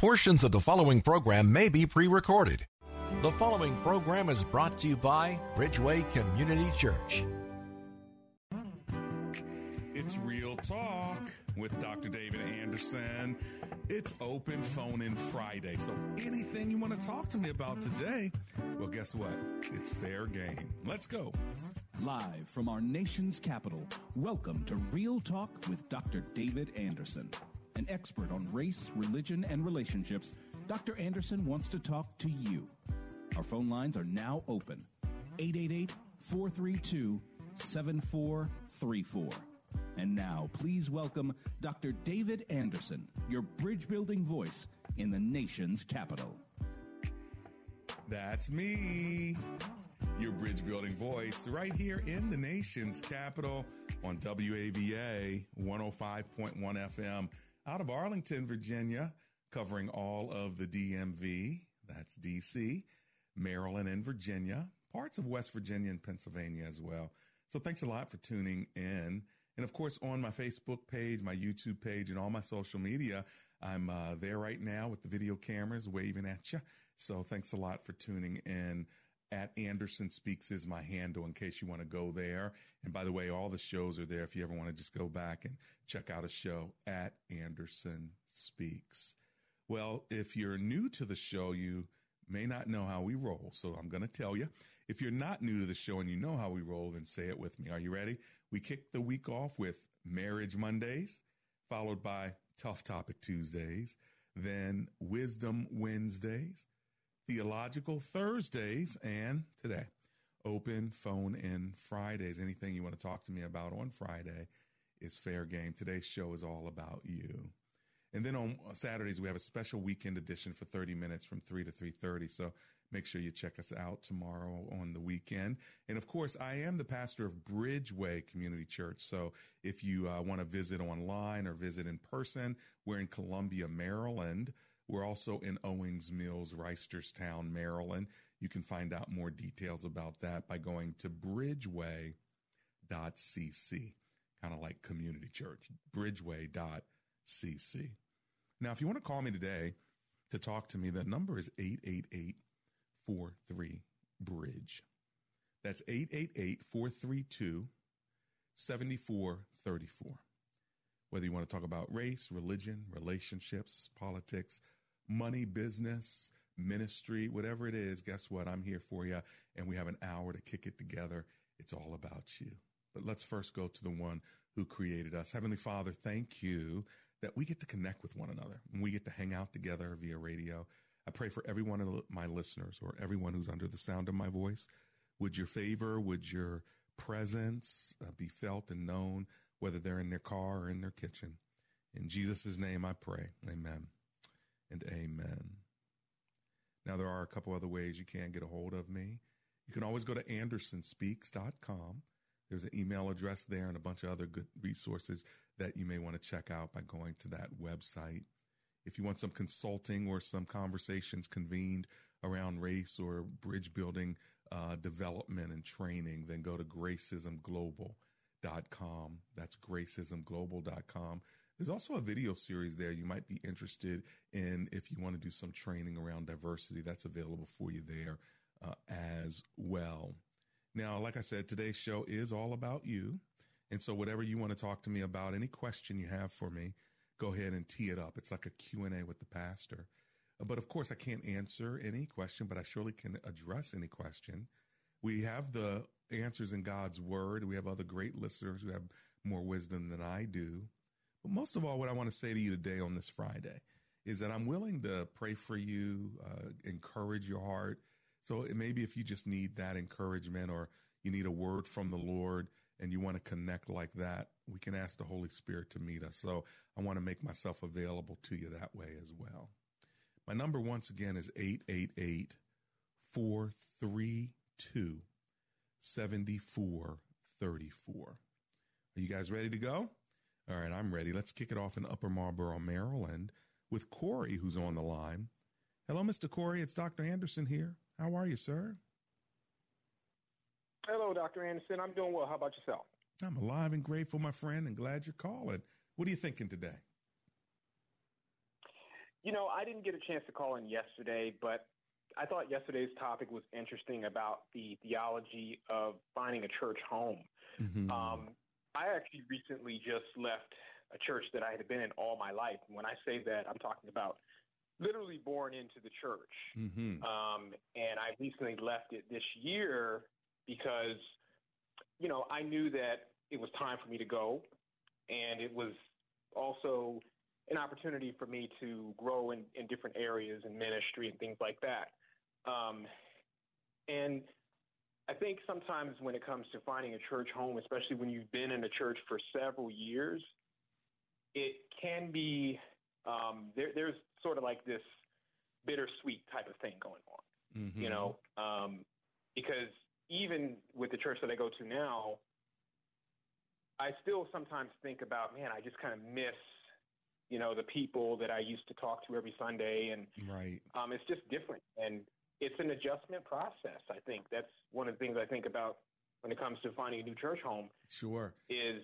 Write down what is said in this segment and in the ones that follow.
Portions of the following program may be pre recorded. The following program is brought to you by Bridgeway Community Church. It's Real Talk with Dr. David Anderson. It's open phone in Friday. So anything you want to talk to me about today, well, guess what? It's fair game. Let's go. Live from our nation's capital, welcome to Real Talk with Dr. David Anderson. An expert on race, religion, and relationships, Dr. Anderson wants to talk to you. Our phone lines are now open 888 432 7434. And now, please welcome Dr. David Anderson, your bridge building voice in the nation's capital. That's me, your bridge building voice, right here in the nation's capital on WAVA 105.1 FM out of Arlington, Virginia, covering all of the DMV. That's DC, Maryland, and Virginia, parts of West Virginia and Pennsylvania as well. So thanks a lot for tuning in. And of course, on my Facebook page, my YouTube page, and all my social media, I'm uh, there right now with the video cameras waving at you. So thanks a lot for tuning in. At Anderson Speaks is my handle in case you want to go there. And by the way, all the shows are there if you ever want to just go back and check out a show at Anderson Speaks. Well, if you're new to the show, you may not know how we roll. So I'm going to tell you. If you're not new to the show and you know how we roll, then say it with me. Are you ready? We kick the week off with Marriage Mondays, followed by Tough Topic Tuesdays, then Wisdom Wednesdays, Theological Thursdays, and today, Open Phone In Fridays. Anything you want to talk to me about on Friday is fair game. Today's show is all about you. And then on Saturdays we have a special weekend edition for 30 minutes from 3 to 3:30. So make sure you check us out tomorrow on the weekend. And of course, I am the pastor of Bridgeway Community Church. So if you uh, want to visit online or visit in person, we're in Columbia, Maryland. We're also in Owings Mills, Reisterstown, Maryland. You can find out more details about that by going to bridgeway.cc, kind of like community church, bridgeway.cc. Now, if you want to call me today to talk to me, the number is 888 43 Bridge. That's 888 432 7434. Whether you want to talk about race, religion, relationships, politics, money, business, ministry, whatever it is, guess what? I'm here for you. And we have an hour to kick it together. It's all about you. But let's first go to the one who created us. Heavenly Father, thank you that we get to connect with one another and we get to hang out together via radio. I pray for every one of my listeners or everyone who's under the sound of my voice. Would your favor, would your presence uh, be felt and known, whether they're in their car or in their kitchen? In Jesus' name I pray. Amen and amen. Now, there are a couple other ways you can get a hold of me. You can always go to andersonspeaks.com. There's an email address there and a bunch of other good resources that you may want to check out by going to that website. If you want some consulting or some conversations convened around race or bridge building uh, development and training, then go to gracismglobal.com. That's gracismglobal.com. There's also a video series there you might be interested in if you want to do some training around diversity. That's available for you there uh, as well. Now, like I said, today's show is all about you. And so whatever you want to talk to me about, any question you have for me, go ahead and tee it up. It's like a Q&A with the pastor. But of course, I can't answer any question, but I surely can address any question. We have the answers in God's word. We have other great listeners who have more wisdom than I do. But most of all, what I want to say to you today on this Friday is that I'm willing to pray for you, uh, encourage your heart. So maybe if you just need that encouragement or you need a word from the Lord and you want to connect like that, we can ask the Holy Spirit to meet us. So I want to make myself available to you that way as well. My number once again is 888 432 7434. Are you guys ready to go? All right, I'm ready. Let's kick it off in Upper Marlboro, Maryland with Corey, who's on the line. Hello, Mr. Corey. It's Dr. Anderson here. How are you, sir? Hello, Dr. Anderson. I'm doing well. How about yourself? I'm alive and grateful, my friend, and glad you're calling. What are you thinking today? You know, I didn't get a chance to call in yesterday, but I thought yesterday's topic was interesting about the theology of finding a church home. Mm-hmm. Um, I actually recently just left a church that I had been in all my life. When I say that, I'm talking about literally born into the church. Mm-hmm. Um, and I recently left it this year because, you know, I knew that it was time for me to go. And it was also an opportunity for me to grow in, in different areas in ministry and things like that. Um, and I think sometimes when it comes to finding a church home, especially when you've been in a church for several years, it can be um, there, there's sort of like this bittersweet type of thing going on, mm-hmm. you know, um, because even with the church that I go to now, I still sometimes think about, man, I just kind of miss you know, the people that I used to talk to every Sunday, and right, um, it's just different, and it's an adjustment process. I think that's one of the things I think about when it comes to finding a new church home. Sure, is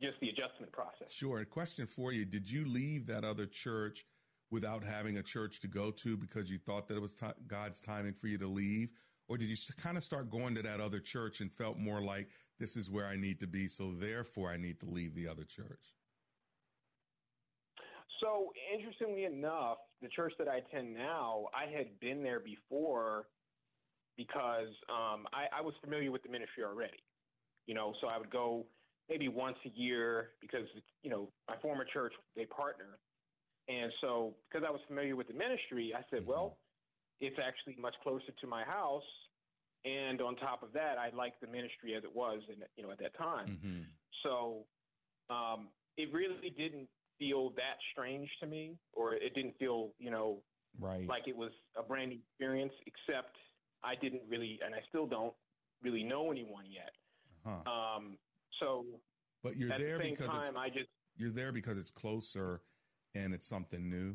just the adjustment process. Sure. A question for you: Did you leave that other church without having a church to go to because you thought that it was t- God's timing for you to leave? Or did you kind of start going to that other church and felt more like this is where I need to be, so therefore I need to leave the other church? So, interestingly enough, the church that I attend now, I had been there before because um, I, I was familiar with the ministry already. You know, so I would go maybe once a year because, you know, my former church, they partner. And so, because I was familiar with the ministry, I said, mm-hmm. well, it's actually much closer to my house. And on top of that, I liked the ministry as it was, in, you know, at that time. Mm-hmm. So um, it really didn't feel that strange to me, or it didn't feel, you know, right. like it was a brand new experience. Except I didn't really, and I still don't really know anyone yet. Uh-huh. Um, so, but you're there the because time, I just you're there because it's closer and it's something new.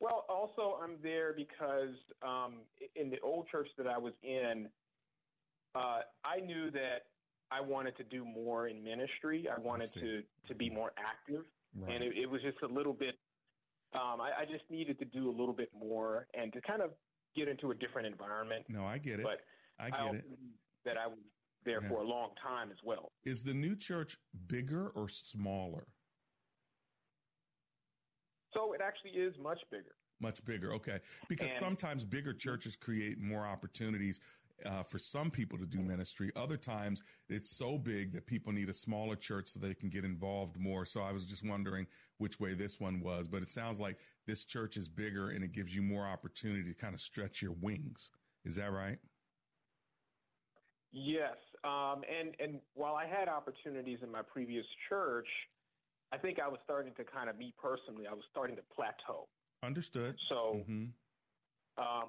Well, also I'm there because um, in the old church that I was in, uh, I knew that I wanted to do more in ministry. I wanted I to to be more active, right. and it, it, was just a little bit. Um, I, I, just needed to do a little bit more and to kind of get into a different environment. No, I get it. But I get I it. That I was there yeah. for a long time as well. Is the new church bigger or smaller? So it actually is much bigger. Much bigger, okay. Because and, sometimes bigger churches create more opportunities uh, for some people to do ministry. Other times it's so big that people need a smaller church so they can get involved more. So I was just wondering which way this one was, but it sounds like this church is bigger and it gives you more opportunity to kind of stretch your wings. Is that right? Yes. Um, and, and while I had opportunities in my previous church, I think I was starting to kind of, me personally, I was starting to plateau. Understood. So, mm-hmm. uh,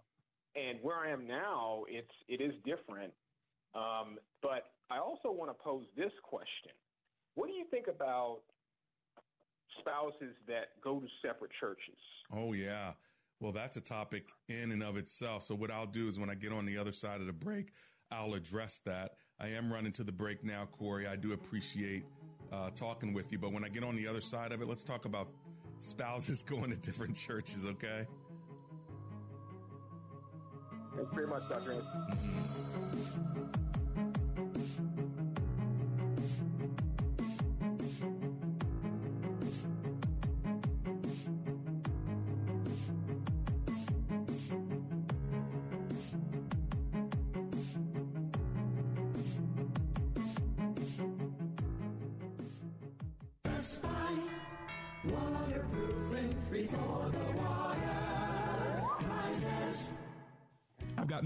and where I am now, it's it is different. Um, but I also want to pose this question: What do you think about spouses that go to separate churches? Oh yeah. Well, that's a topic in and of itself. So what I'll do is when I get on the other side of the break, I'll address that. I am running to the break now, Corey. I do appreciate uh, talking with you, but when I get on the other side of it, let's talk about spouses going to different churches. Okay. Thanks very much, Dr.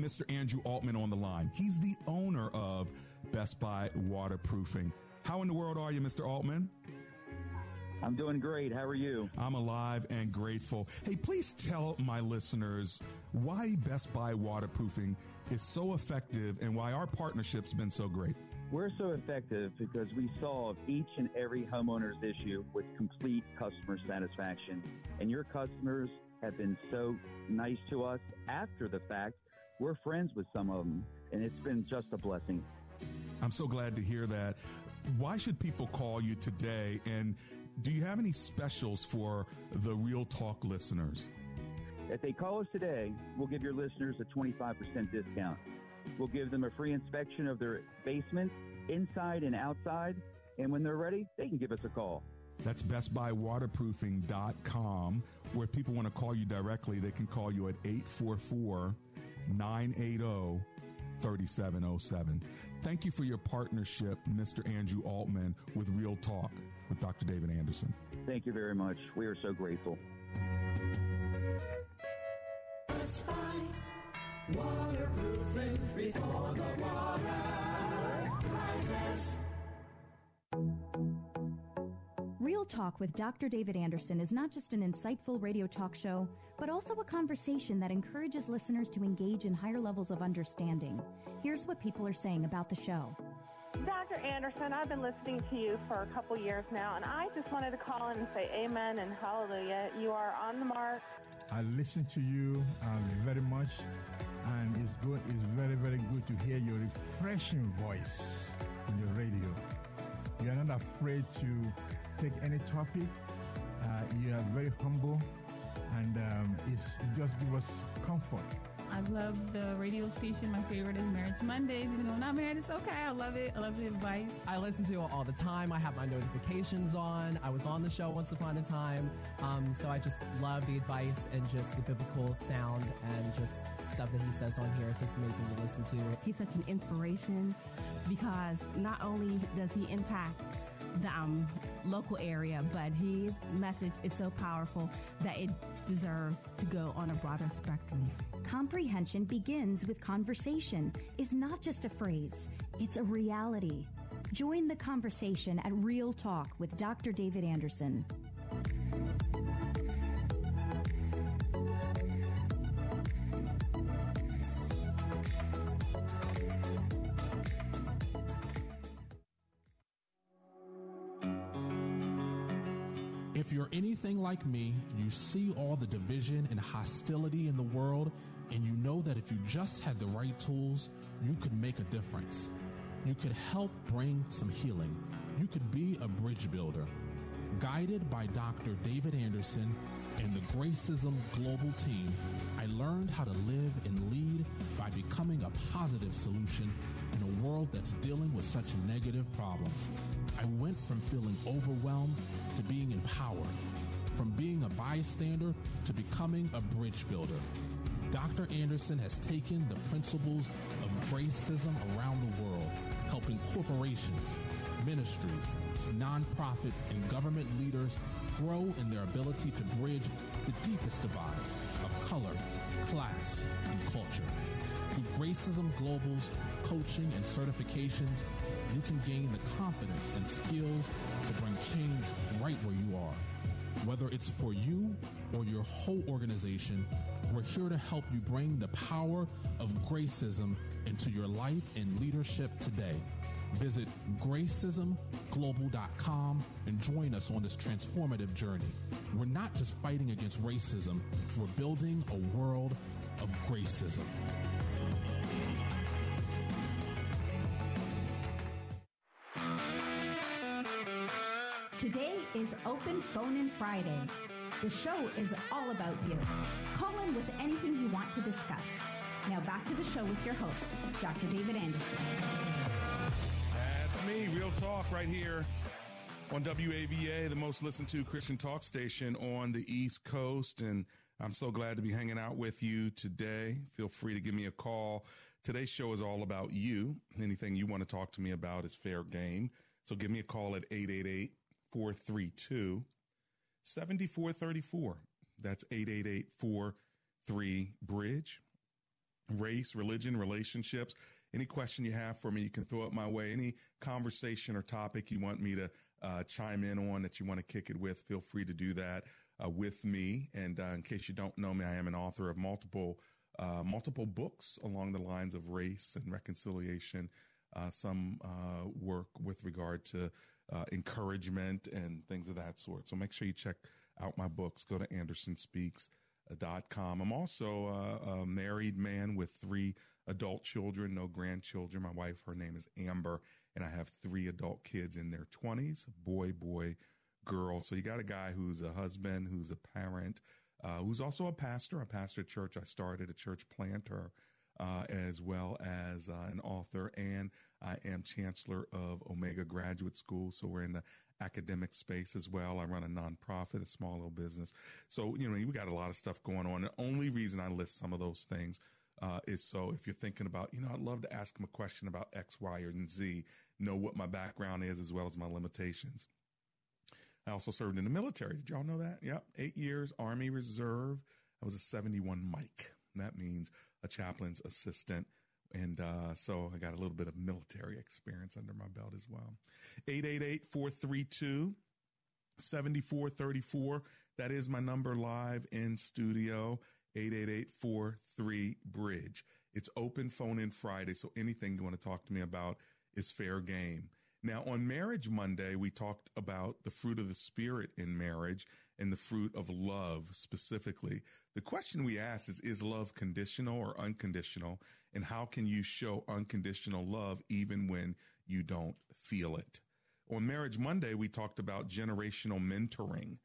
Mr. Andrew Altman on the line. He's the owner of Best Buy Waterproofing. How in the world are you, Mr. Altman? I'm doing great. How are you? I'm alive and grateful. Hey, please tell my listeners why Best Buy Waterproofing is so effective and why our partnership's been so great. We're so effective because we solve each and every homeowner's issue with complete customer satisfaction. And your customers have been so nice to us after the fact. We're friends with some of them, and it's been just a blessing. I'm so glad to hear that. Why should people call you today? And do you have any specials for the Real Talk listeners? If they call us today, we'll give your listeners a 25% discount. We'll give them a free inspection of their basement, inside and outside. And when they're ready, they can give us a call. That's bestbuywaterproofing.com. Or if people want to call you directly, they can call you at 844 980 3707. Thank you for your partnership, Mr. Andrew Altman, with Real Talk with Dr. David Anderson. Thank you very much. We are so grateful. Best Buy, waterproofing before the water rises. Real Talk with Dr. David Anderson is not just an insightful radio talk show, but also a conversation that encourages listeners to engage in higher levels of understanding. Here's what people are saying about the show. Dr. Anderson, I've been listening to you for a couple years now, and I just wanted to call in and say amen and hallelujah. You are on the mark. I listen to you um, very much, and it's good. It's very, very good to hear your refreshing voice on your radio. You are not afraid to take any topic. Uh, you are very humble, and um, it's, it just gives us comfort. I love the radio station. My favorite is Marriage Mondays. Even though I'm not married, it's okay. I love it. I love the advice. I listen to it all the time. I have my notifications on. I was on the show once upon a time. Um, so I just love the advice and just the biblical sound and just stuff that he says on here. It's just amazing to listen to. He's such an inspiration because not only does he impact the um, local area, but his message is so powerful that it deserves to go on a broader spectrum. Comprehension begins with conversation, is not just a phrase, it's a reality. Join the conversation at Real Talk with Dr. David Anderson. Like me, you see all the division and hostility in the world, and you know that if you just had the right tools, you could make a difference. You could help bring some healing. You could be a bridge builder. Guided by Dr. David Anderson and the Gracism Global team, I learned how to live and lead by becoming a positive solution in a world that's dealing with such negative problems. I went from feeling overwhelmed to being empowered, from being a bystander to becoming a bridge builder. Dr. Anderson has taken the principles of Gracism around the world, helping corporations, ministries, nonprofits, and government leaders grow in their ability to bridge the deepest divides of color, class, and culture. Through Gracism Global's coaching and certifications, you can gain the confidence and skills to bring change right where you. Whether it's for you or your whole organization, we're here to help you bring the power of Gracism into your life and leadership today. Visit gracismglobal.com and join us on this transformative journey. We're not just fighting against racism, we're building a world of gracism. Today is Open Phone In Friday. The show is all about you. Call in with anything you want to discuss. Now back to the show with your host, Dr. David Anderson. That's me, Real Talk, right here on WAVA, the most listened to Christian talk station on the East Coast. And I'm so glad to be hanging out with you today. Feel free to give me a call. Today's show is all about you. Anything you want to talk to me about is fair game. So give me a call at 888 432 7434. That's 888 43 Bridge. Race, religion, relationships, any question you have for me, you can throw it my way. Any conversation or topic you want me to uh, chime in on that you want to kick it with, feel free to do that uh, with me. And uh, in case you don't know me, I am an author of multiple uh, multiple books along the lines of race and reconciliation. Uh, some uh, work with regard to Uh, encouragement and things of that sort. So make sure you check out my books. Go to andersonspeaks.com. Uh, I'm also a, a married man with three adult children, no grandchildren. My wife, her name is Amber, and I have three adult kids in their 20s boy, boy, girl. So you got a guy who's a husband, who's a parent, uh, who's also a pastor. I pastor a church. I started a church planter. Uh, as well as uh, an author, and I am chancellor of Omega Graduate School. So we're in the academic space as well. I run a nonprofit, a small little business. So, you know, we got a lot of stuff going on. The only reason I list some of those things uh, is so if you're thinking about, you know, I'd love to ask them a question about X, Y, or Z, know what my background is as well as my limitations. I also served in the military. Did y'all know that? Yep. Eight years, Army Reserve. I was a 71 Mike. That means a chaplain's assistant. And uh, so I got a little bit of military experience under my belt as well. 888 432 7434. That is my number live in studio. 888 43 Bridge. It's open phone in Friday. So anything you want to talk to me about is fair game. Now, on Marriage Monday, we talked about the fruit of the Spirit in marriage and the fruit of love specifically. The question we ask is, is love conditional or unconditional? And how can you show unconditional love even when you don't feel it? On Marriage Monday, we talked about generational mentoring.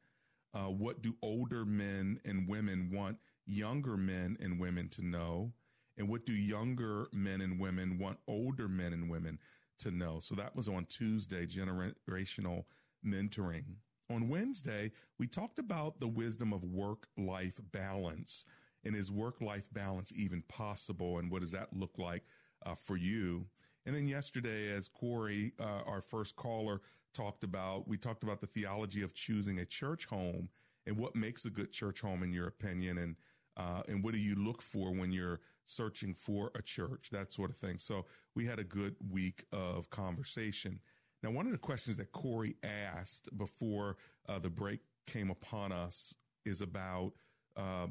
Uh, what do older men and women want younger men and women to know? And what do younger men and women want older men and women to know. So that was on Tuesday, generational mentoring. On Wednesday, we talked about the wisdom of work life balance. And is work life balance even possible? And what does that look like uh, for you? And then yesterday, as Corey, uh, our first caller, talked about, we talked about the theology of choosing a church home and what makes a good church home in your opinion. And uh, and what do you look for when you're searching for a church, that sort of thing. So we had a good week of conversation. Now, one of the questions that Corey asked before uh, the break came upon us is about uh,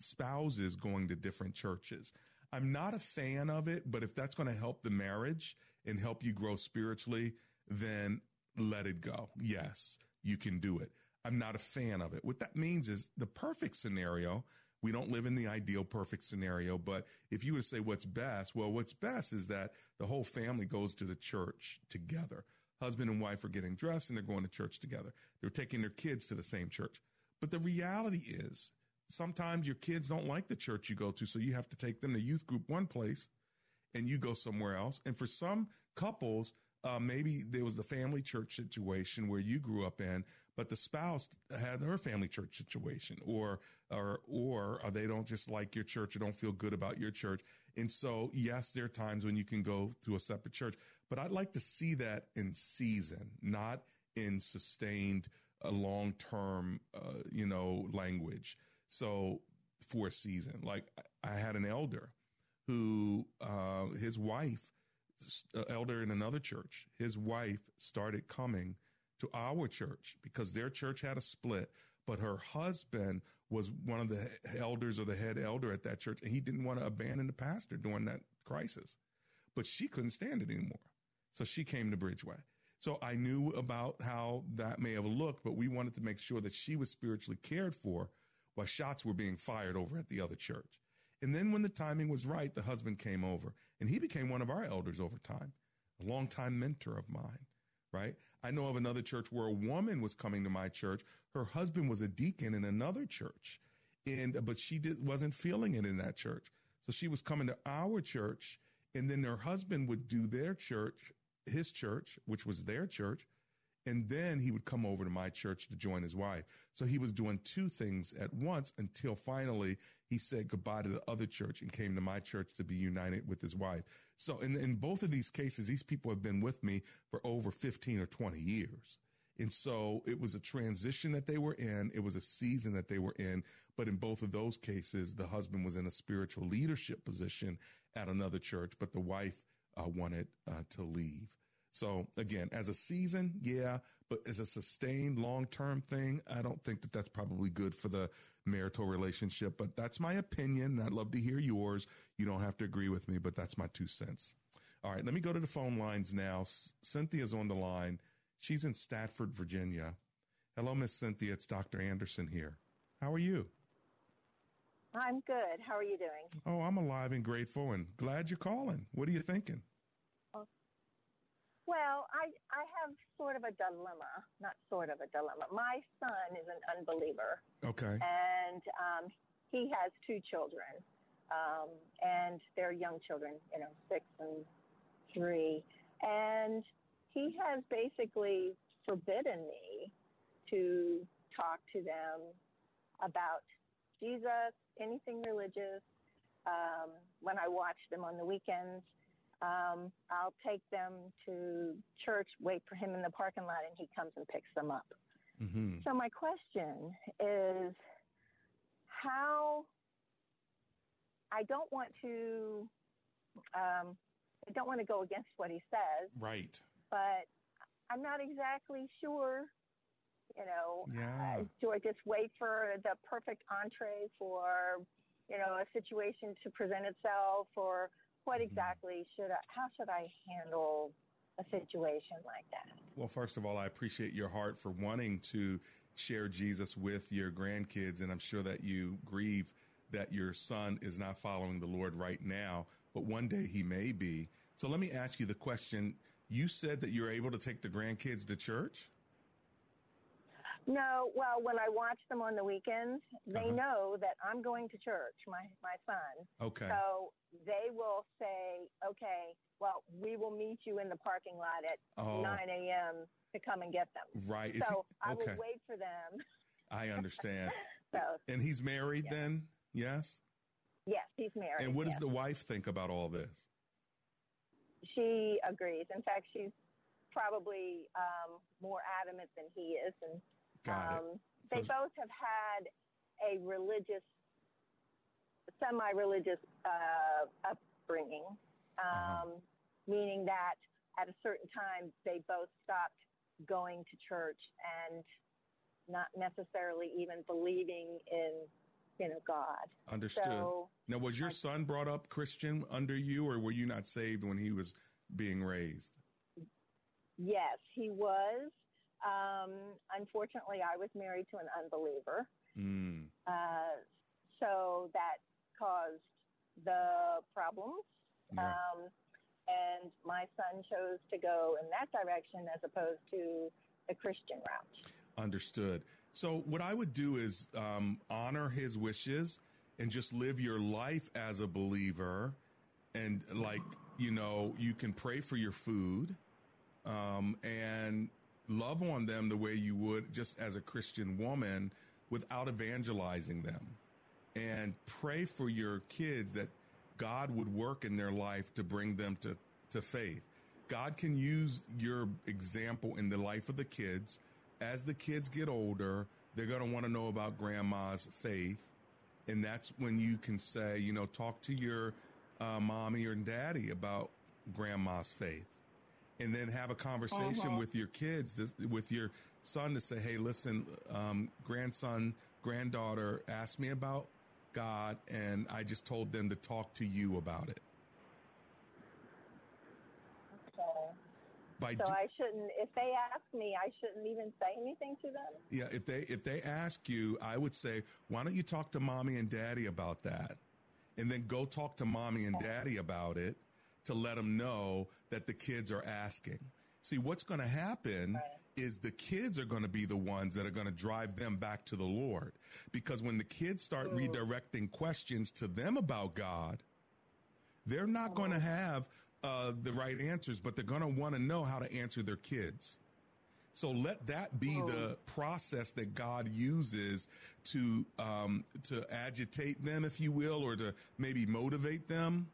spouses going to different churches. I'm not a fan of it, but if that's going to help the marriage and help you grow spiritually, then let it go. Yes, you can do it. I'm not a fan of it. What that means is the perfect scenario. We don't live in the ideal perfect scenario, but if you would say what's best, well, what's best is that the whole family goes to the church together. Husband and wife are getting dressed and they're going to church together. They're taking their kids to the same church. But the reality is sometimes your kids don't like the church you go to. So you have to take them to youth group one place and you go somewhere else. And for some couples, uh, maybe there was the family church situation where you grew up in, but the spouse had her family church situation, or or or they don't just like your church or don't feel good about your church. And so, yes, there are times when you can go to a separate church, but I'd like to see that in season, not in sustained, uh, long term, uh, you know, language. So for a season, like I had an elder who uh, his wife uh, elder in another church, his wife started coming to our church because their church had a split, but her husband was one of the elders or the head elder at that church, and he didn't want to abandon the pastor during that crisis. But she couldn't stand it anymore. So she came to Bridgeway. So I knew about how that may have looked, but we wanted to make sure that she was spiritually cared for while shots were being fired over at the other church. And then when the timing was right, the husband came over and he became one of our elders over time, a longtime mentor of mine, right? I know of another church where a woman was coming to my church. Her husband was a deacon in another church and, but she did, wasn't feeling it in that church. So she was coming to our church and then her husband would do their church, his church, which was their church. And then he would come over to my church to join his wife. So he was doing two things at once until finally he said goodbye to the other church and came to my church to be united with his wife. So in, in both of these cases, these people have been with me for over 15 or 20 years. And so it was a transition that they were in. It was a season that they were in. But in both of those cases, the husband was in a spiritual leadership position at another church, but the wife uh, wanted uh, to leave. So again, as a season, yeah, but as a sustained long term thing, I don't think that that's probably good for the marital relationship. But that's my opinion. I'd love to hear yours. You don't have to agree with me, but that's my two cents. All right, let me go to the phone lines now. Cynthia's on the line. She's in Stafford, Virginia. Hello, Miss Cynthia. It's Dr. Anderson here. How are you? I'm good. How are you doing? Oh, I'm alive and grateful and glad you're calling. What are you thinking? Well, I I have sort of a dilemma, not sort of a dilemma. My son is an unbeliever. Okay. And um, he has two children, um, and they're young children, you know, six and three, and he has basically forbidden me to talk to them about Jesus, anything religious. Um, when I watch them on the weekends, um, I'll take them to church, wait for him in the parking lot, and he comes and picks them up. Mm-hmm. So my question is how I don't want to um, I don't want to go against what he says, Right. but I'm not exactly sure. You know, Yeah. uh, do I just wait for the perfect entree for you know a situation to present itself, or what mm-hmm. exactly should I? How should I handle a situation like that? Well, first of all, I appreciate your heart for wanting to share Jesus with your grandkids. And I'm sure that you grieve that your son is not following the Lord right now, but one day he may be. So let me ask you the question. You said that you're able to take the grandkids to church? No, well, when I watch them on the weekends, they know that I'm going to church, my my son. Okay. So they will say, "Okay, well, we will meet you in the parking lot at Oh. 9 a.m. to come and get them." Right. So he- I will wait for them. I understand. So and he's married then? Yes? yes, he's married. And what does yes. the wife think about all this? She agrees. In fact, she's probably um, more adamant than he is, and Got it. um, they So- both have had a religious, semi-religious uh, upbringing, um, Uh-huh. meaning that at a certain time they both stopped going to church and not necessarily even believing in, you know, God. Understood. So, now, was your son brought up Christian under you, or were you not saved when he was being raised? Yes, he was. Um, unfortunately, I was married to an unbeliever. Mm. Uh, so that caused the problems. Yeah. Um, and my son chose to go in that direction as opposed to the Christian route. Understood. So, what I would do is um, honor his wishes and just live your life as a believer. And, like, you know, you can pray for your food um, and love on them the way you would just as a Christian woman without evangelizing them. And pray for your kids that God would work in their life to bring them to, to faith. God can use your example in the life of the kids. As the kids get older, they're going to want to know about grandma's faith. And that's when you can say, you know, talk to your uh, mommy or daddy about grandma's faith. And then have a conversation Uh-huh. with your kids, with your son to say, hey, listen, um, grandson, granddaughter asked me about God, and I just told them to talk to you about it. So, By so I shouldn't, if they ask me, I shouldn't even say anything to them. Yeah, if they if they ask you, I would say, why don't you talk to mommy and daddy about that, and then go talk to mommy and daddy about it to let them know that the kids are asking. See, what's going to happen is the kids are going to be the ones that are going to drive them back to the Lord, because when the kids start redirecting questions to them about God, they're not going to have uh, the right answers, but they're going to want to know how to answer their kids. So let that be the process that God uses to um, to agitate them, if you will, or to maybe motivate them.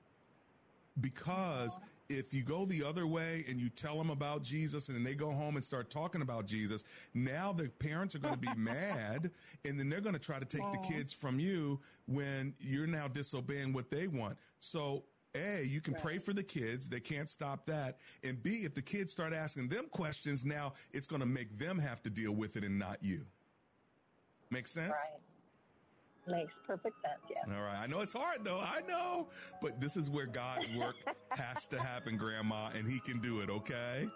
Because if you go the other way and you tell them about Jesus and then they go home and start talking about Jesus, now the parents are going to be mad and then they're going to try to take the kids from you when you're now disobeying what they want. So a, you can right. pray for the kids. They can't stop that. And B, if the kids start asking them questions, now it's going to make them have to deal with it and not you. Make sense? Right. Makes perfect sense, Yeah. All right. I know it's hard though. I know. But this is where God's work has to happen, Grandma, and He can do it, okay?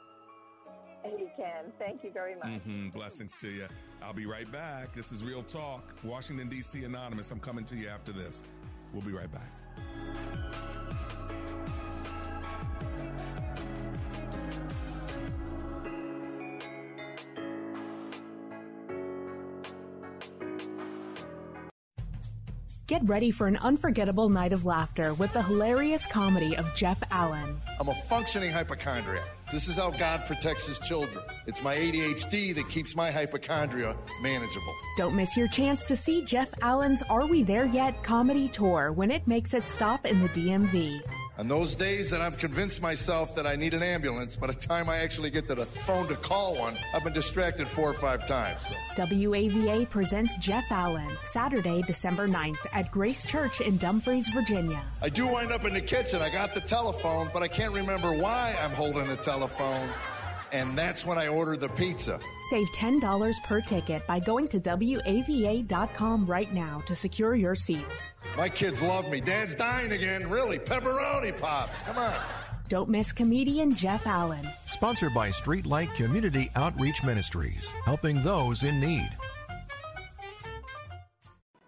He can. Thank you very much. Mm-hmm. Blessings to you. I'll be right back. This is Real Talk, Washington, D.C. Anonymous. I'm coming to you after this. We'll be right back. Get ready for an unforgettable night of laughter with the hilarious comedy of Jeff Allen. I'm a functioning hypochondriac. This is how God protects his children. It's my ADHD that keeps my hypochondria manageable. Don't miss your chance to see Jeff Allen's Are We There Yet comedy tour when it makes its stop in the DMV. On those days that I've convinced myself that I need an ambulance, by the time I actually get to the phone to call one, I've been distracted four or five times. So. WAVA presents Jeff Allen, Saturday, December 9th at Grace Church in Dumfries, Virginia. I do wind up in the kitchen. I got the telephone, but I can't remember why I'm holding the telephone and that's when I ordered the pizza. Save $10 per ticket by going to WAVA.com right now to secure your seats. My kids love me. Dad's dying again. Really? Pepperoni pops. Come on. Don't miss comedian Jeff Allen. Sponsored by Streetlight Community Outreach Ministries, helping those in need.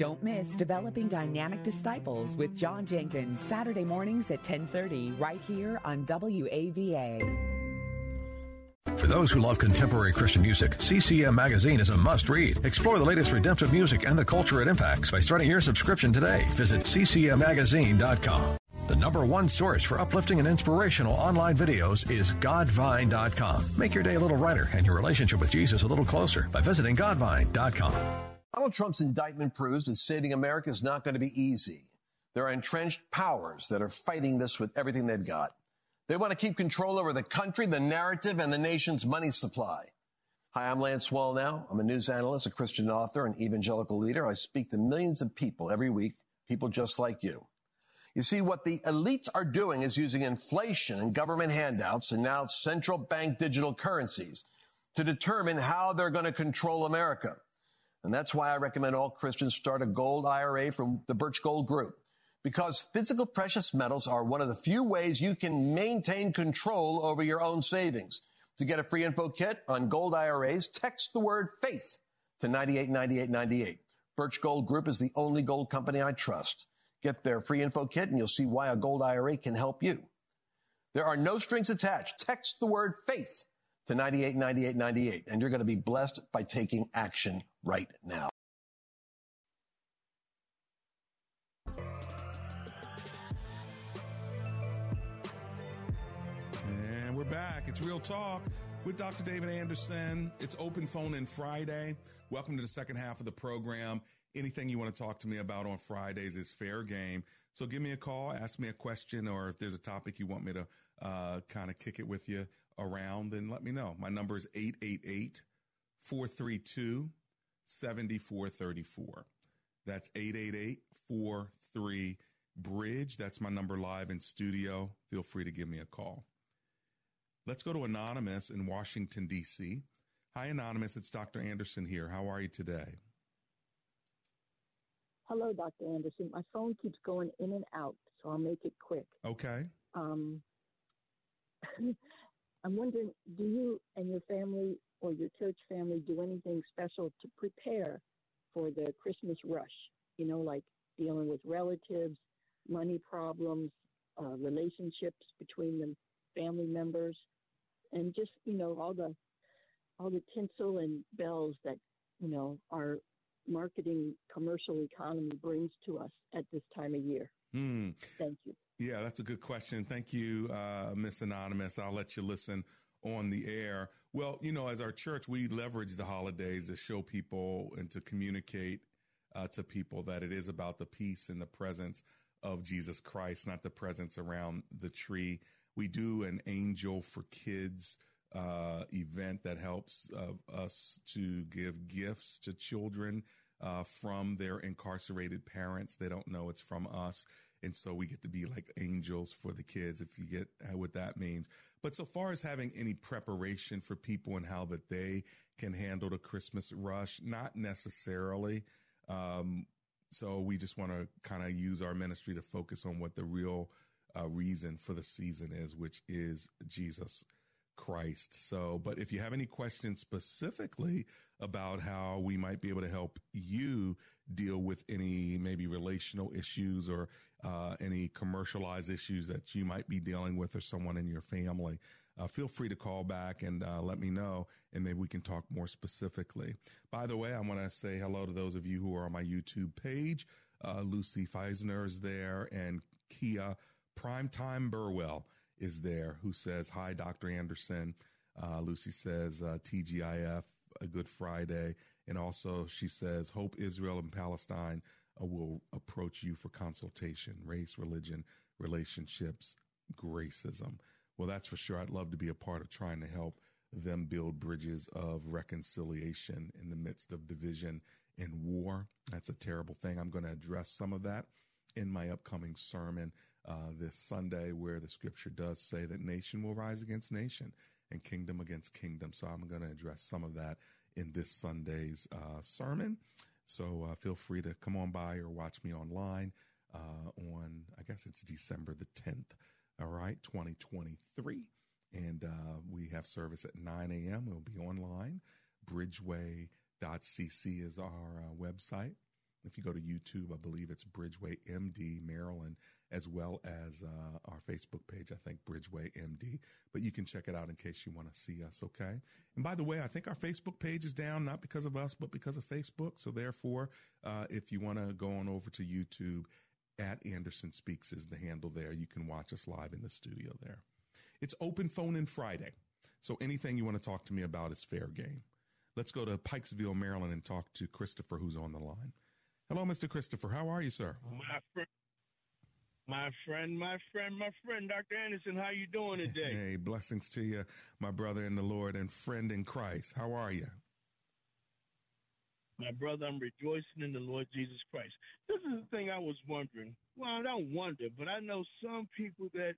Don't miss Developing Dynamic Disciples with John Jenkins, Saturday mornings at 1030, right here on WAVA. For those who love contemporary Christian music, CCM Magazine is a must read. Explore the latest redemptive music and the culture it impacts by starting your subscription today. Visit ccmmagazine.com. The number one source for uplifting and inspirational online videos is Godvine.com. Make your day a little brighter and your relationship with Jesus a little closer by visiting Godvine.com. Donald Trump's indictment proves that saving America is not going to be easy. There are entrenched powers that are fighting this with everything they've got. They want to keep control over the country, the narrative, and the nation's money supply. Hi, I'm Lance Wallnau. I'm a news analyst, a Christian author, and evangelical leader. I speak to millions of people every week, people just like you. You see, what the elites are doing is using inflation and government handouts and now central bank digital currencies to determine how they're going to control America. And that's why I recommend all Christians start a gold IRA from the Birch Gold Group. Because physical precious metals are one of the few ways you can maintain control over your own savings. To get a free info kit on gold IRAs, text the word faith to 989898. Birch Gold Group is the only gold company I trust. Get their free info kit and you'll see why a gold IRA can help you. There are no strings attached. Text the word faith to 989898 and you're going to be blessed by taking action right now. And we're back. It's Real Talk with Dr. David Anderson. It's Open Phone in Friday. Welcome to the second half of the program. Anything you want to talk to me about on Fridays is fair game. So give me a call, ask me a question, or if there's a topic you want me to uh, kind of kick it with you around, then let me know. My number is 888 432 7434. That's 888 43 Bridge. That's my number live in studio. Feel free to give me a call. Let's go to Anonymous in Washington, D.C. Hi, Anonymous. It's Dr. Anderson here. How are you today? Hello, Dr. Anderson. My phone keeps going in and out, so I'll make it quick. Okay. Um, I'm wondering, do you and your family or your church family do anything special to prepare for the Christmas rush? You know, like dealing with relatives, money problems, uh, relationships between the family members, and just you know all the all the tinsel and bells that you know our marketing commercial economy brings to us at this time of year. Hmm. Thank you. Yeah, that's a good question. Thank you, uh, Miss Anonymous. I'll let you listen on the air. Well, you know, as our church, we leverage the holidays to show people and to communicate uh, to people that it is about the peace and the presence of Jesus Christ, not the presence around the tree. We do an angel for kids uh, event that helps uh, us to give gifts to children uh, from their incarcerated parents. They don't know it's from us. And so we get to be like angels for the kids, if you get what that means. But so far as having any preparation for people and how that they can handle the Christmas rush, not necessarily. Um, so we just want to kind of use our ministry to focus on what the real uh, reason for the season is, which is Jesus Christ. So, but if you have any questions specifically about how we might be able to help you deal with any maybe relational issues or uh, any commercialized issues that you might be dealing with or someone in your family, uh, feel free to call back and uh, let me know, and maybe we can talk more specifically. By the way, I want to say hello to those of you who are on my YouTube page. Uh, Lucy Feisner is there, and Kia Primetime Burwell is there, who says, Hi, Dr. Anderson. Uh, Lucy says, uh, TGIF, a good Friday. And also, she says, Hope Israel and Palestine uh, will approach you for consultation, race, religion, relationships, racism. Well, that's for sure. I'd love to be a part of trying to help them build bridges of reconciliation in the midst of division and war. That's a terrible thing. I'm going to address some of that in my upcoming sermon uh, this Sunday, where the scripture does say that nation will rise against nation and kingdom against kingdom. So I'm going to address some of that in this Sunday's uh, sermon. So uh, feel free to come on by or watch me online uh, on, I guess it's December the 10th, all right, 2023. And uh, we have service at 9 a.m. We'll be online. Bridgeway.cc is our uh, website. If you go to YouTube, I believe it's Bridgeway MD Maryland, as well as uh, our Facebook page, I think Bridgeway MD. But you can check it out in case you want to see us, okay? And by the way, I think our Facebook page is down, not because of us, but because of Facebook. So therefore, uh, if you want to go on over to YouTube, at Anderson Speaks is the handle there. You can watch us live in the studio there. It's open phone in Friday. So anything you want to talk to me about is fair game. Let's go to Pikesville, Maryland and talk to Christopher, who's on the line. Hello, Mr. Christopher. How are you, sir? My friend, my friend, my friend, my friend, Dr. Anderson. How are you doing today? Hey, blessings to you, my brother in the Lord and friend in Christ. How are you? My brother, I'm rejoicing in the Lord Jesus Christ. This is the thing I was wondering. Well, I don't wonder, but I know some people that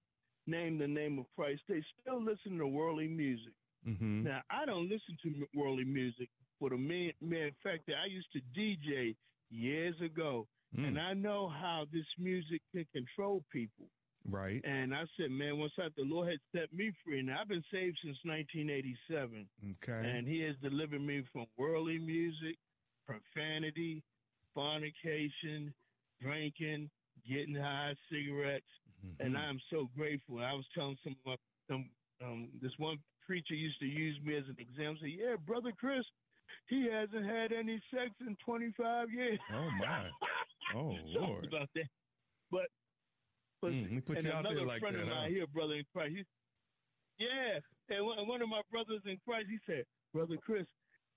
name the name of Christ, they still listen to worldly music. Mm-hmm. Now, I don't listen to worldly music for the mere, mere fact that I used to DJ years ago, Mm. and I know how this music can control people. Right. And I said, man, once I, the Lord had set me free, and I've been saved since 1987, Okay. and He has delivered me from worldly music, profanity, fornication, drinking, getting high, cigarettes, Mm-hmm. and I'm so grateful. I was telling some of my, some, um, this one preacher used to use me as an example. Say, yeah, brother Chris, he hasn't had any sex in 25 years. Oh my! Oh Lord! about that. But but Mm, and you out there another like friend that, of mine huh? here, brother in Christ. He, yeah, and one, one of my brothers in Christ, he said, "Brother Chris,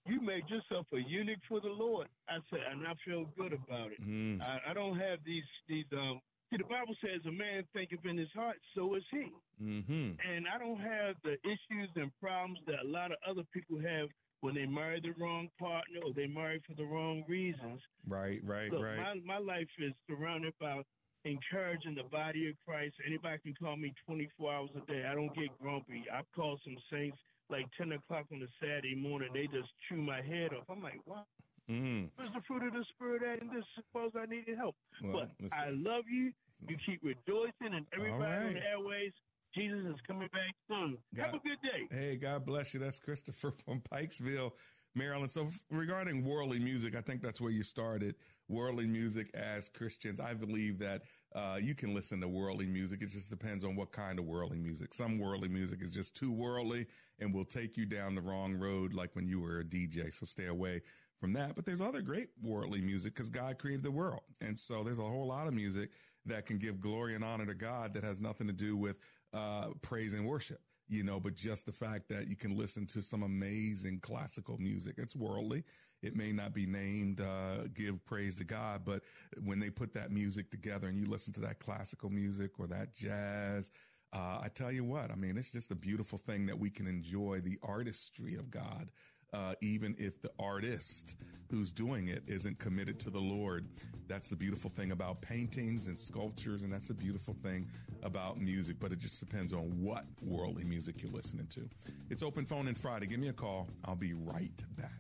you made yourself a eunuch for the Lord." I said, and I feel good about it. Mm. I, I don't have these these um. See, the Bible says, "A man thinketh in his heart, so is he." Mm-hmm. And I don't have the issues and problems that a lot of other people have when they marry the wrong partner or they marry for the wrong reasons. Right. Right. Look, right. my my life is surrounded by encouraging the body of Christ. Anybody can call me 24 hours a day. I don't get grumpy. I've called some saints like 10 o'clock on a Saturday morning. They just chew my head off. I'm like, what? Mm. Where's the fruit of the spirit at? And this suppose I needed help. Well, but I love you. You keep rejoicing, and everybody on right. the airways. Jesus is coming back soon. Have a good day. Hey, God bless you. That's Christopher from Pikesville, Maryland. So regarding worldly music, I think that's where you started. Worldly music as Christians, I believe that uh, you can listen to worldly music. It just depends on what kind of worldly music. Some worldly music is just too worldly and will take you down the wrong road, like when you were a DJ. So stay away from that. But there's other great worldly music because God created the world, and so there's a whole lot of music that can give glory and honor to God that has nothing to do with uh, praise and worship you know, but just the fact that you can listen to some amazing classical music. It's worldly. It may not be named, uh, give praise to God, but when they put that music together and you listen to that classical music or that jazz, uh, I tell you what, I mean, it's just a beautiful thing that we can enjoy the artistry of God uh, even if the artist who's doing it isn't committed to the Lord. That's the beautiful thing about paintings and sculptures, and that's the beautiful thing about music. But it just depends on what worldly music you're listening to. It's open phone in Friday. Give me a call. I'll be right back.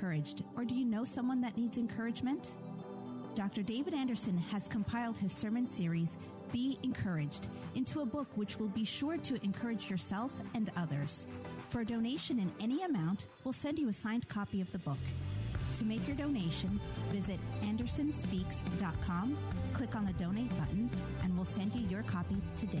Encouraged, or do you know someone that needs encouragement? Dr. David Anderson has compiled his sermon series, Be Encouraged, into a book which will be sure to encourage yourself and others. For a donation in any amount, we'll send you a signed copy of the book. To make your donation, visit andersonspeaks.com, click on the donate button, and we'll send you your copy today.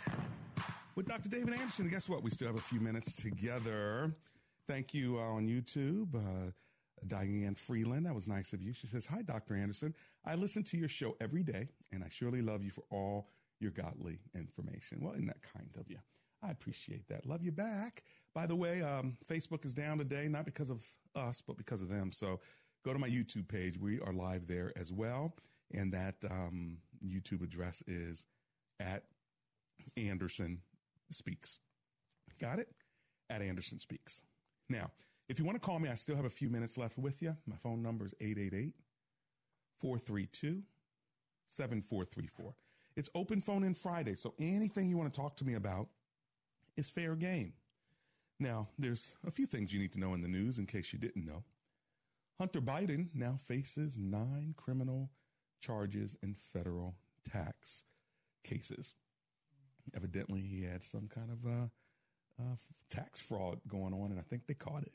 with Dr. David Anderson. Guess what? We still have a few minutes together. Thank you uh, on YouTube. Uh, Diane Freeland, that was nice of you. She says, Hi, Dr. Anderson. I listen to your show every day, and I surely love you for all your godly information. Well, isn't that kind of you? I appreciate that. Love you back. By the way, um, Facebook is down today, not because of us, but because of them. So go to my YouTube page. We are live there as well. And that um, YouTube address is at Anderson Speaks. Got it? At Anderson Speaks. Now, if you want to call me, I still have a few minutes left with you. My phone number is 888 432 7434. It's open phone in Friday, so anything you want to talk to me about is fair game. Now, there's a few things you need to know in the news in case you didn't know. Hunter Biden now faces nine criminal charges in federal tax cases evidently he had some kind of uh, uh, tax fraud going on, and I think they caught it.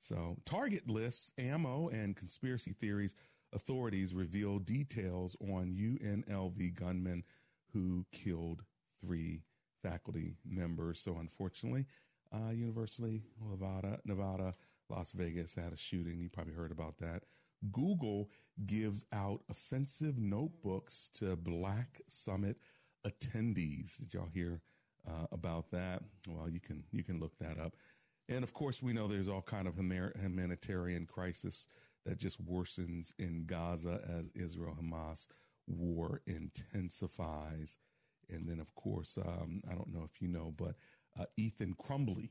So, Target lists ammo and conspiracy theories. Authorities reveal details on UNLV gunmen who killed three faculty members. So, unfortunately, uh, University Nevada, Nevada, Las Vegas had a shooting. You probably heard about that. Google gives out offensive notebooks to Black Summit attendees. Did y'all hear uh, about that? Well, you can you can look that up. And of course, we know there's all kind of humanitarian crisis that just worsens in Gaza as Israel Hamas war intensifies. And then, of course, um, I don't know if you know, but uh, Ethan Crumbley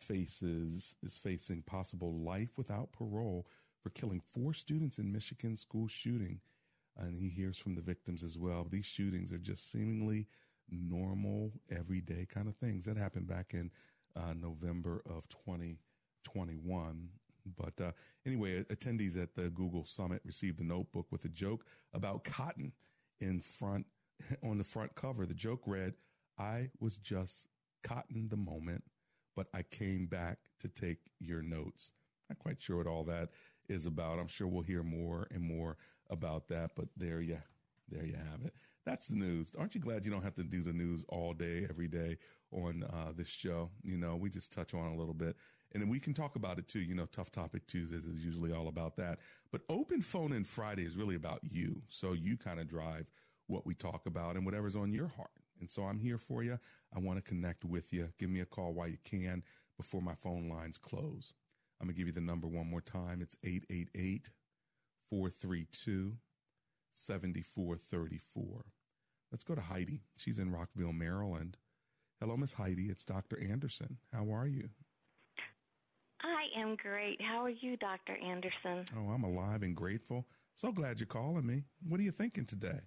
faces is facing possible life without parole for killing four students in Michigan school shooting. And he hears from the victims as well. These shootings are just seemingly normal, everyday kind of things that happened back in uh, November of 2021. But uh, anyway, attendees at the Google Summit received a notebook with a joke about cotton in front on the front cover. The joke read, "I was just cotton the moment, but I came back to take your notes." Not quite sure what all that is about. I'm sure we'll hear more and more about that. But there you, there you have it. That's the news. Aren't you glad you don't have to do the news all day, every day on uh, this show? You know, we just touch on a little bit. And then we can talk about it too. You know, Tough Topic Tuesdays is usually all about that. But Open Phone in Friday is really about you. So you kind of drive what we talk about and whatever's on your heart. And so I'm here for you. I want to connect with you. Give me a call while you can before my phone lines close. I'm going to give you the number one more time. It's 888 432 7434. Let's go to Heidi. She's in Rockville, Maryland. Hello, Miss Heidi. It's Dr. Anderson. How are you? I am great. How are you, Dr. Anderson? Oh, I'm alive and grateful. So glad you're calling me. What are you thinking today?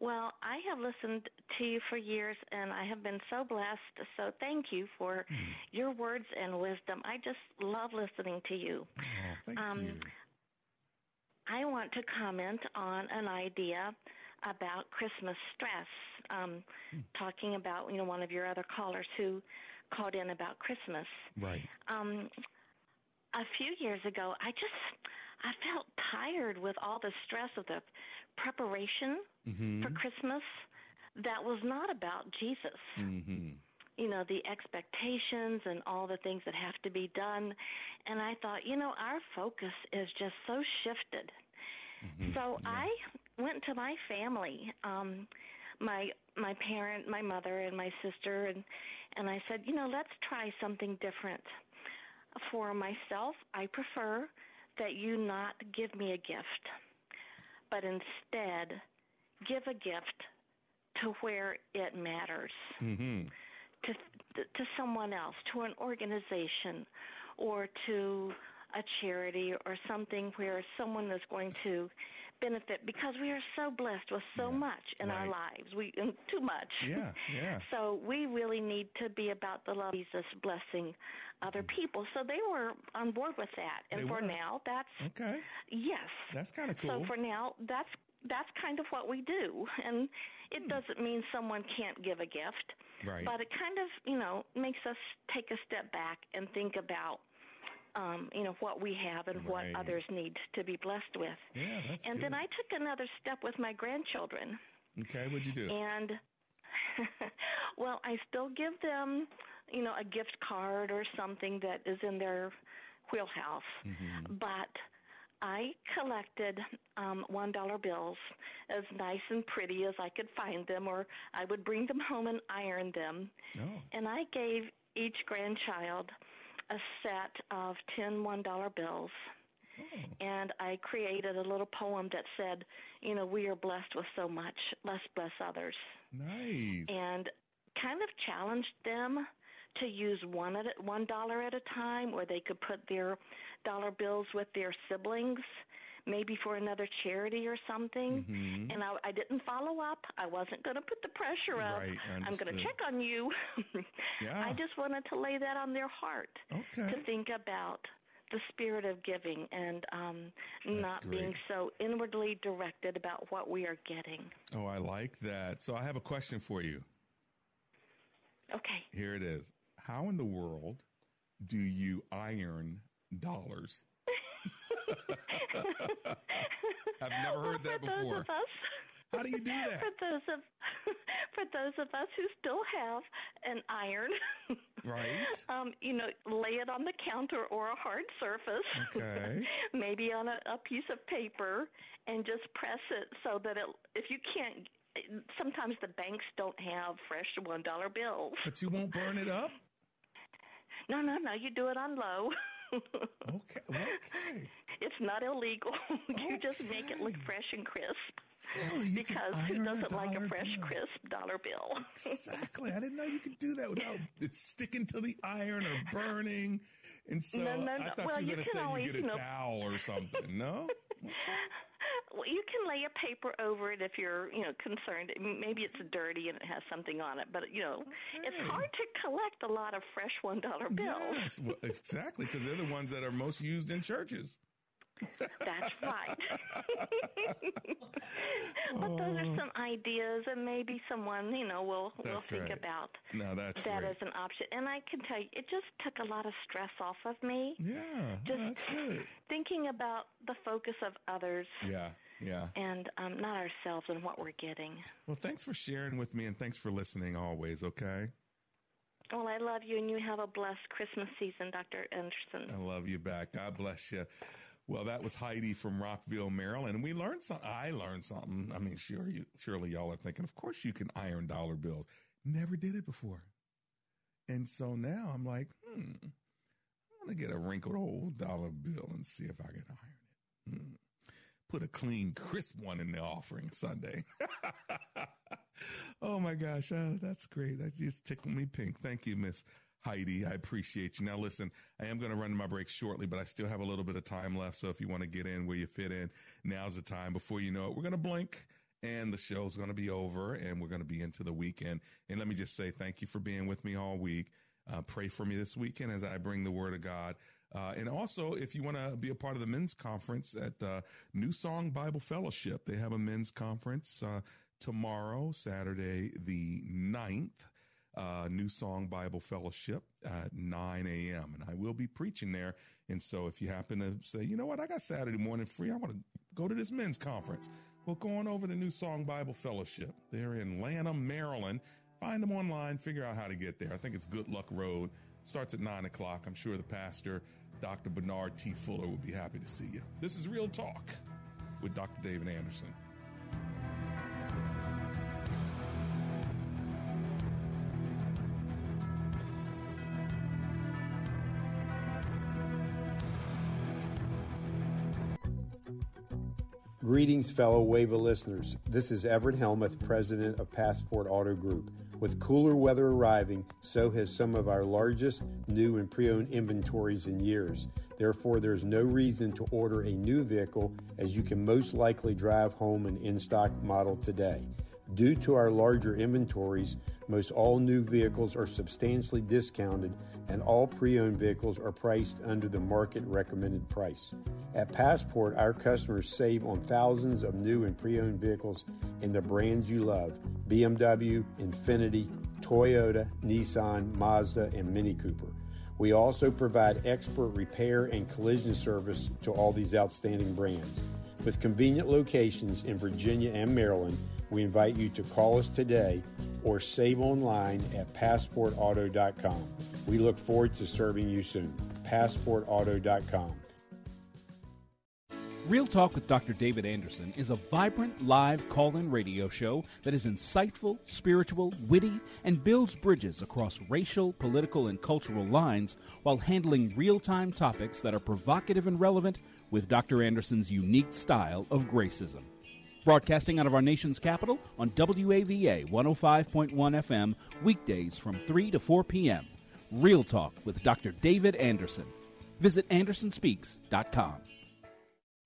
Well, I have listened to you for years and I have been so blessed. So thank you for mm. your words and wisdom. I just love listening to you. Oh, thank um, you. I want to comment on an idea about Christmas stress. Um, mm. Talking about, you know, one of your other callers who called in about Christmas. Right. Um, a few years ago, I just I felt tired with all the stress of the preparation mm-hmm. for Christmas that was not about Jesus. Mm-hmm. You know, the expectations and all the things that have to be done. And I thought, you know, our focus is just so shifted. Mm-hmm. So yeah. I went to my family, um, my my parent, my mother, and my sister, and and I said, you know, let's try something different. For myself, I prefer that you not give me a gift but instead give a gift to where it matters mm-hmm. to to someone else, to an organization, or to a charity or something where someone is going to benefit because we are so blessed with so yeah, much in right. our lives. We too much. Yeah, yeah. so we really need to be about the love of Jesus blessing other Mm-hmm. people. So they were on board with that. And They for were. now, that's Okay. yes. That's kind of cool. So for now, that's that's kind of what we do, and it doesn't mean someone can't give a gift, Hmm. Right. but it kind of you know makes us take a step back and think about um, you know what we have and Right. what others need to be blessed with. Yeah, that's and then. I took another step with my grandchildren, Okay, what'd you do? and well, I still give them you know a gift card or something that is in their wheelhouse, Mhm. but I collected um, one dollar bills as nice and pretty as I could find them, or I would bring them home and iron them. Oh. And I gave each grandchild a set of ten one dollar bills. Oh. And I created a little poem that said, you know, we are blessed with so much. Let's bless others. Nice. And kind of challenged them to use one at a, one dollar at a time, or they could put their dollar bills with their siblings, maybe for another charity or something. Mhm. And I, I didn't follow up. I wasn't going to put the pressure up. Right, I'm going to check on you. Yeah. I just wanted to lay that on their heart Okay. to think about the spirit of giving and um, not being so inwardly directed about what we are getting. Oh, I like that. So I have a question for you. Okay. Here it is. How in the world do you iron dollars? I've never heard that before. of us, How do you do that? for those of for those of us who still have an iron, Right. um, you know, lay it on the counter or a hard surface, Okay. maybe on a, a piece of paper, and just press it so that it. If you can't, sometimes the banks don't have fresh one dollar bills. But you won't burn it up? No, no, no. You do it on low. okay. Okay. It's not illegal. you just make it look fresh and crisp. Really? Because who doesn't like a fresh, bill? crisp dollar bill? Exactly. I didn't know you could do that without it sticking to the iron or burning. And so No, no, I thought Well, you were going to say always, you get a you know- towel or something. No? Well, you can lay a paper over it if you're, you know, concerned. Maybe it's dirty and it has something on it, but you know, it's hard to collect a lot of fresh one dollar bills. Yes, well, exactly, because they're the ones that are most used in churches. That's right. but those are some ideas, and maybe someone, you know, will will think right. about No, that's that great. as an option. And I can tell you, it just took a lot of stress off of me. Yeah, just that's good. thinking about the focus of others Yeah, yeah. and um, not ourselves and what we're getting. Well, thanks for sharing with me, and thanks for listening always. Okay, Well, I love you, and you have a blessed Christmas season, Dr. Anderson. I love you back. God bless you. Well, that was Heidi from Rockville, Maryland, and we learned something. I learned something. I mean, sure, you, surely y'all are thinking, of course you can iron dollar bills. Never did it before, and so now I'm like, hmm, I'm gonna get a wrinkled old dollar bill and see if I can iron it. Hmm. Put a clean, crisp one in the offering Sunday. oh my gosh, uh, that's great. That just tickled me pink. Thank you, Miss Heidi. I appreciate you. Now, listen, I am going to run my break shortly, but I still have a little bit of time left. So if you want to get in where you fit in, now's the time. Before you know it, we're going to blink and the show's going to be over and we're going to be into the weekend. And let me just say thank you for being with me all week. Uh, pray for me this weekend as I bring the word of God. Uh, and also, if you want to be a part of the men's conference at uh, New Song Bible Fellowship, they have a men's conference uh, tomorrow, Saturday the 9th uh, New Song Bible Fellowship at 9 a.m. And I will be preaching there. And so if you happen to say, you know what, I got Saturday morning free, I want to go to this men's conference. Well, go on over to New Song Bible Fellowship. They're in Lanham, Maryland. Find them online, figure out how to get there. I think it's Good Luck Road. Starts at 9 o'clock. I'm sure the pastor, Dr. Bernard T. Fuller, will be happy to see you. This is Real Talk with Dr. David Anderson. Greetings, fellow WAVA listeners. This is Everett Hellmuth, president of Passport Auto Group. With cooler weather arriving, so has some of our largest new and pre owned inventories in years. Therefore, there's no reason to order a new vehicle as you can most likely drive home an in stock model today. Due to our larger inventories, most all new vehicles are substantially discounted and all pre owned vehicles are priced under the market recommended price. At Passport, our customers save on thousands of new and pre owned vehicles in the brands you love BMW, Infiniti, Toyota, Nissan, Mazda, and Mini Cooper. We also provide expert repair and collision service to all these outstanding brands. With convenient locations in Virginia and Maryland, we invite you to call us today or save online at passportauto.com. We look forward to serving you soon. passportauto.com. Real Talk with Dr. David Anderson is a vibrant live call in radio show that is insightful, spiritual, witty, and builds bridges across racial, political, and cultural lines while handling real time topics that are provocative and relevant with Dr. Anderson's unique style of gracism. Broadcasting out of our nation's capital on WAVA 105.1 FM, weekdays from 3 to 4 p.m. Real Talk with Dr. David Anderson. Visit AndersonSpeaks.com.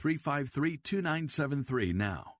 800-353-2973 now.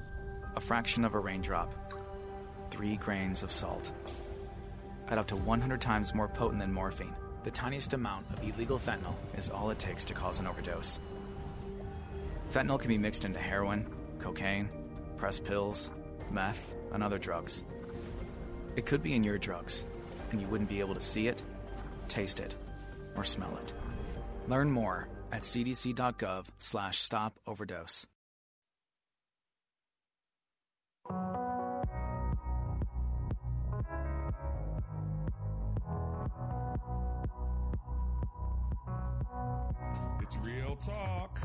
A fraction of a raindrop, three grains of salt. At up to 100 times more potent than morphine, the tiniest amount of illegal fentanyl is all it takes to cause an overdose. Fentanyl can be mixed into heroin, cocaine, pressed pills, meth, and other drugs. It could be in your drugs, and you wouldn't be able to see it, taste it, or smell it. Learn more at cdc.gov slash stop overdose. It's Real Talk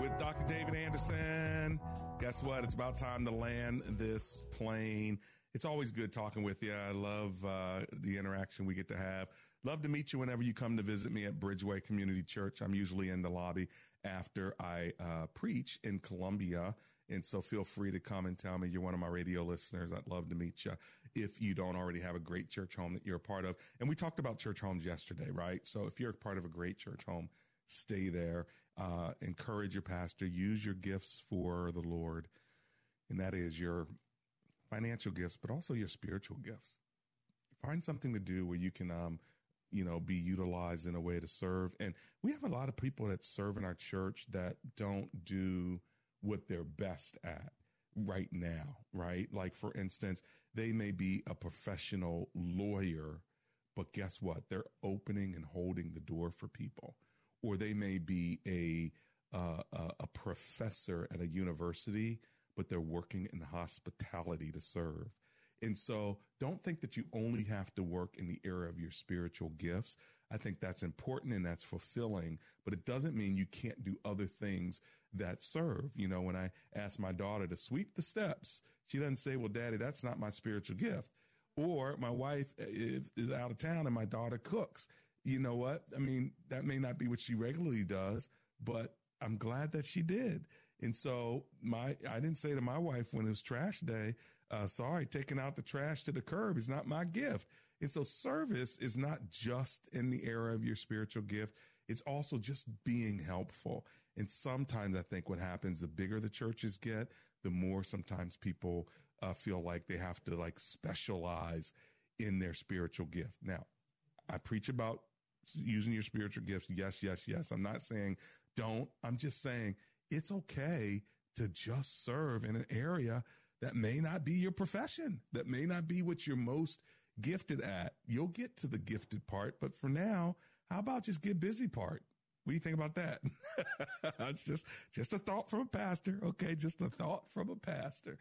with Dr. David Anderson. Guess what? It's about time to land this plane. It's always good talking with you. I love uh, the interaction we get to have. Love to meet you whenever you come to visit me at Bridgeway Community Church. I'm usually in the lobby after I uh, preach in Columbia. And so feel free to come and tell me you're one of my radio listeners. I'd love to meet you if you don't already have a great church home that you're a part of. And we talked about church homes yesterday, right? So if you're a part of a great church home, stay there. Uh, encourage your pastor. Use your gifts for the Lord. And that is your financial gifts, but also your spiritual gifts. Find something to do where you can, um, you know, be utilized in a way to serve. And we have a lot of people that serve in our church that don't do what they're best at right now, right? Like, for instance, they may be a professional lawyer, but guess what? They're opening and holding the door for people. Or they may be a, uh, a professor at a university, but they're working in hospitality to serve. And so don't think that you only have to work in the area of your spiritual gifts. I think that's important and that's fulfilling, but it doesn't mean you can't do other things that serve. You know, when I ask my daughter to sweep the steps, she doesn't say, well, daddy, that's not my spiritual gift. Or my wife is, is out of town and my daughter cooks. You know what? I mean, that may not be what she regularly does, but I'm glad that she did. And so my, I didn't say to my wife when it was trash day, uh, sorry, taking out the trash to the curb is not my gift. And so service is not just in the area of your spiritual gift. It's also just being helpful. And sometimes I think what happens, the bigger the churches get, the more sometimes people uh, feel like they have to like specialize in their spiritual gift. Now, I preach about using your spiritual gifts. Yes, yes, yes. I'm not saying don't. I'm just saying it's okay to just serve in an area that may not be your profession, that may not be what you're most gifted at. You'll get to the gifted part, but for now, how about just get busy part? What do you think about that? it's just just a thought from a pastor, okay? Just a thought from a pastor.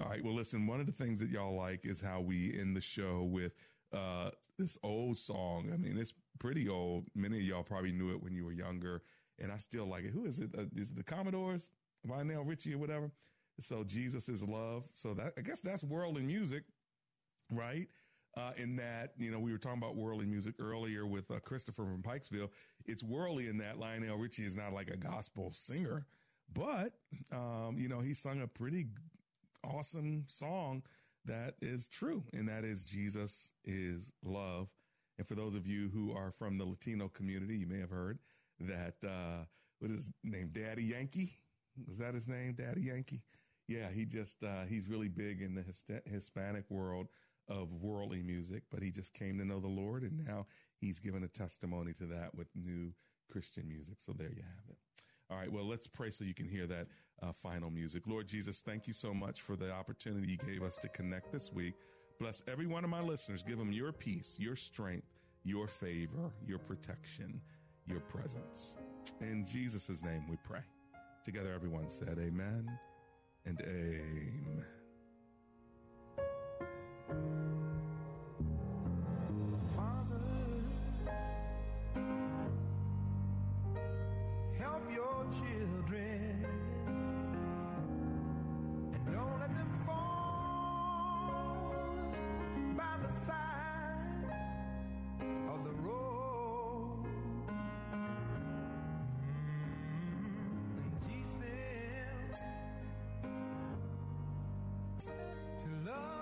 All right. Well, listen. One of the things that y'all like is how we end the show with uh, this old song. I mean, it's pretty old. Many of y'all probably knew it when you were younger, and I still like it. Who is it? Uh, is it the Commodores? Lionel Richie or whatever? So Jesus is love. So that, I guess that's worldly music, right? Uh, in that, you know, we were talking about worldly music earlier with uh, Christopher from Pikesville. It's worldly in that Lionel Richie is not like a gospel singer, but, um, you know, he sung a pretty awesome song that is true. And that is Jesus is love. And for those of you who are from the Latino community, you may have heard that, uh, what is his name? Daddy Yankee. Was that his name? Daddy Yankee? Yeah, he just, uh, he's really big in the Hispanic world of worldly music, but he just came to know the Lord and now he's given a testimony to that with new Christian music. So there you have it. All right. Well, let's pray so you can hear that uh, final music. Lord Jesus, thank you so much for the opportunity you gave us to connect this week. Bless every one of my listeners. Give them your peace, your strength, your favor, your protection, your presence. In Jesus' name we pray. Together, everyone said, Amen and Amen. Love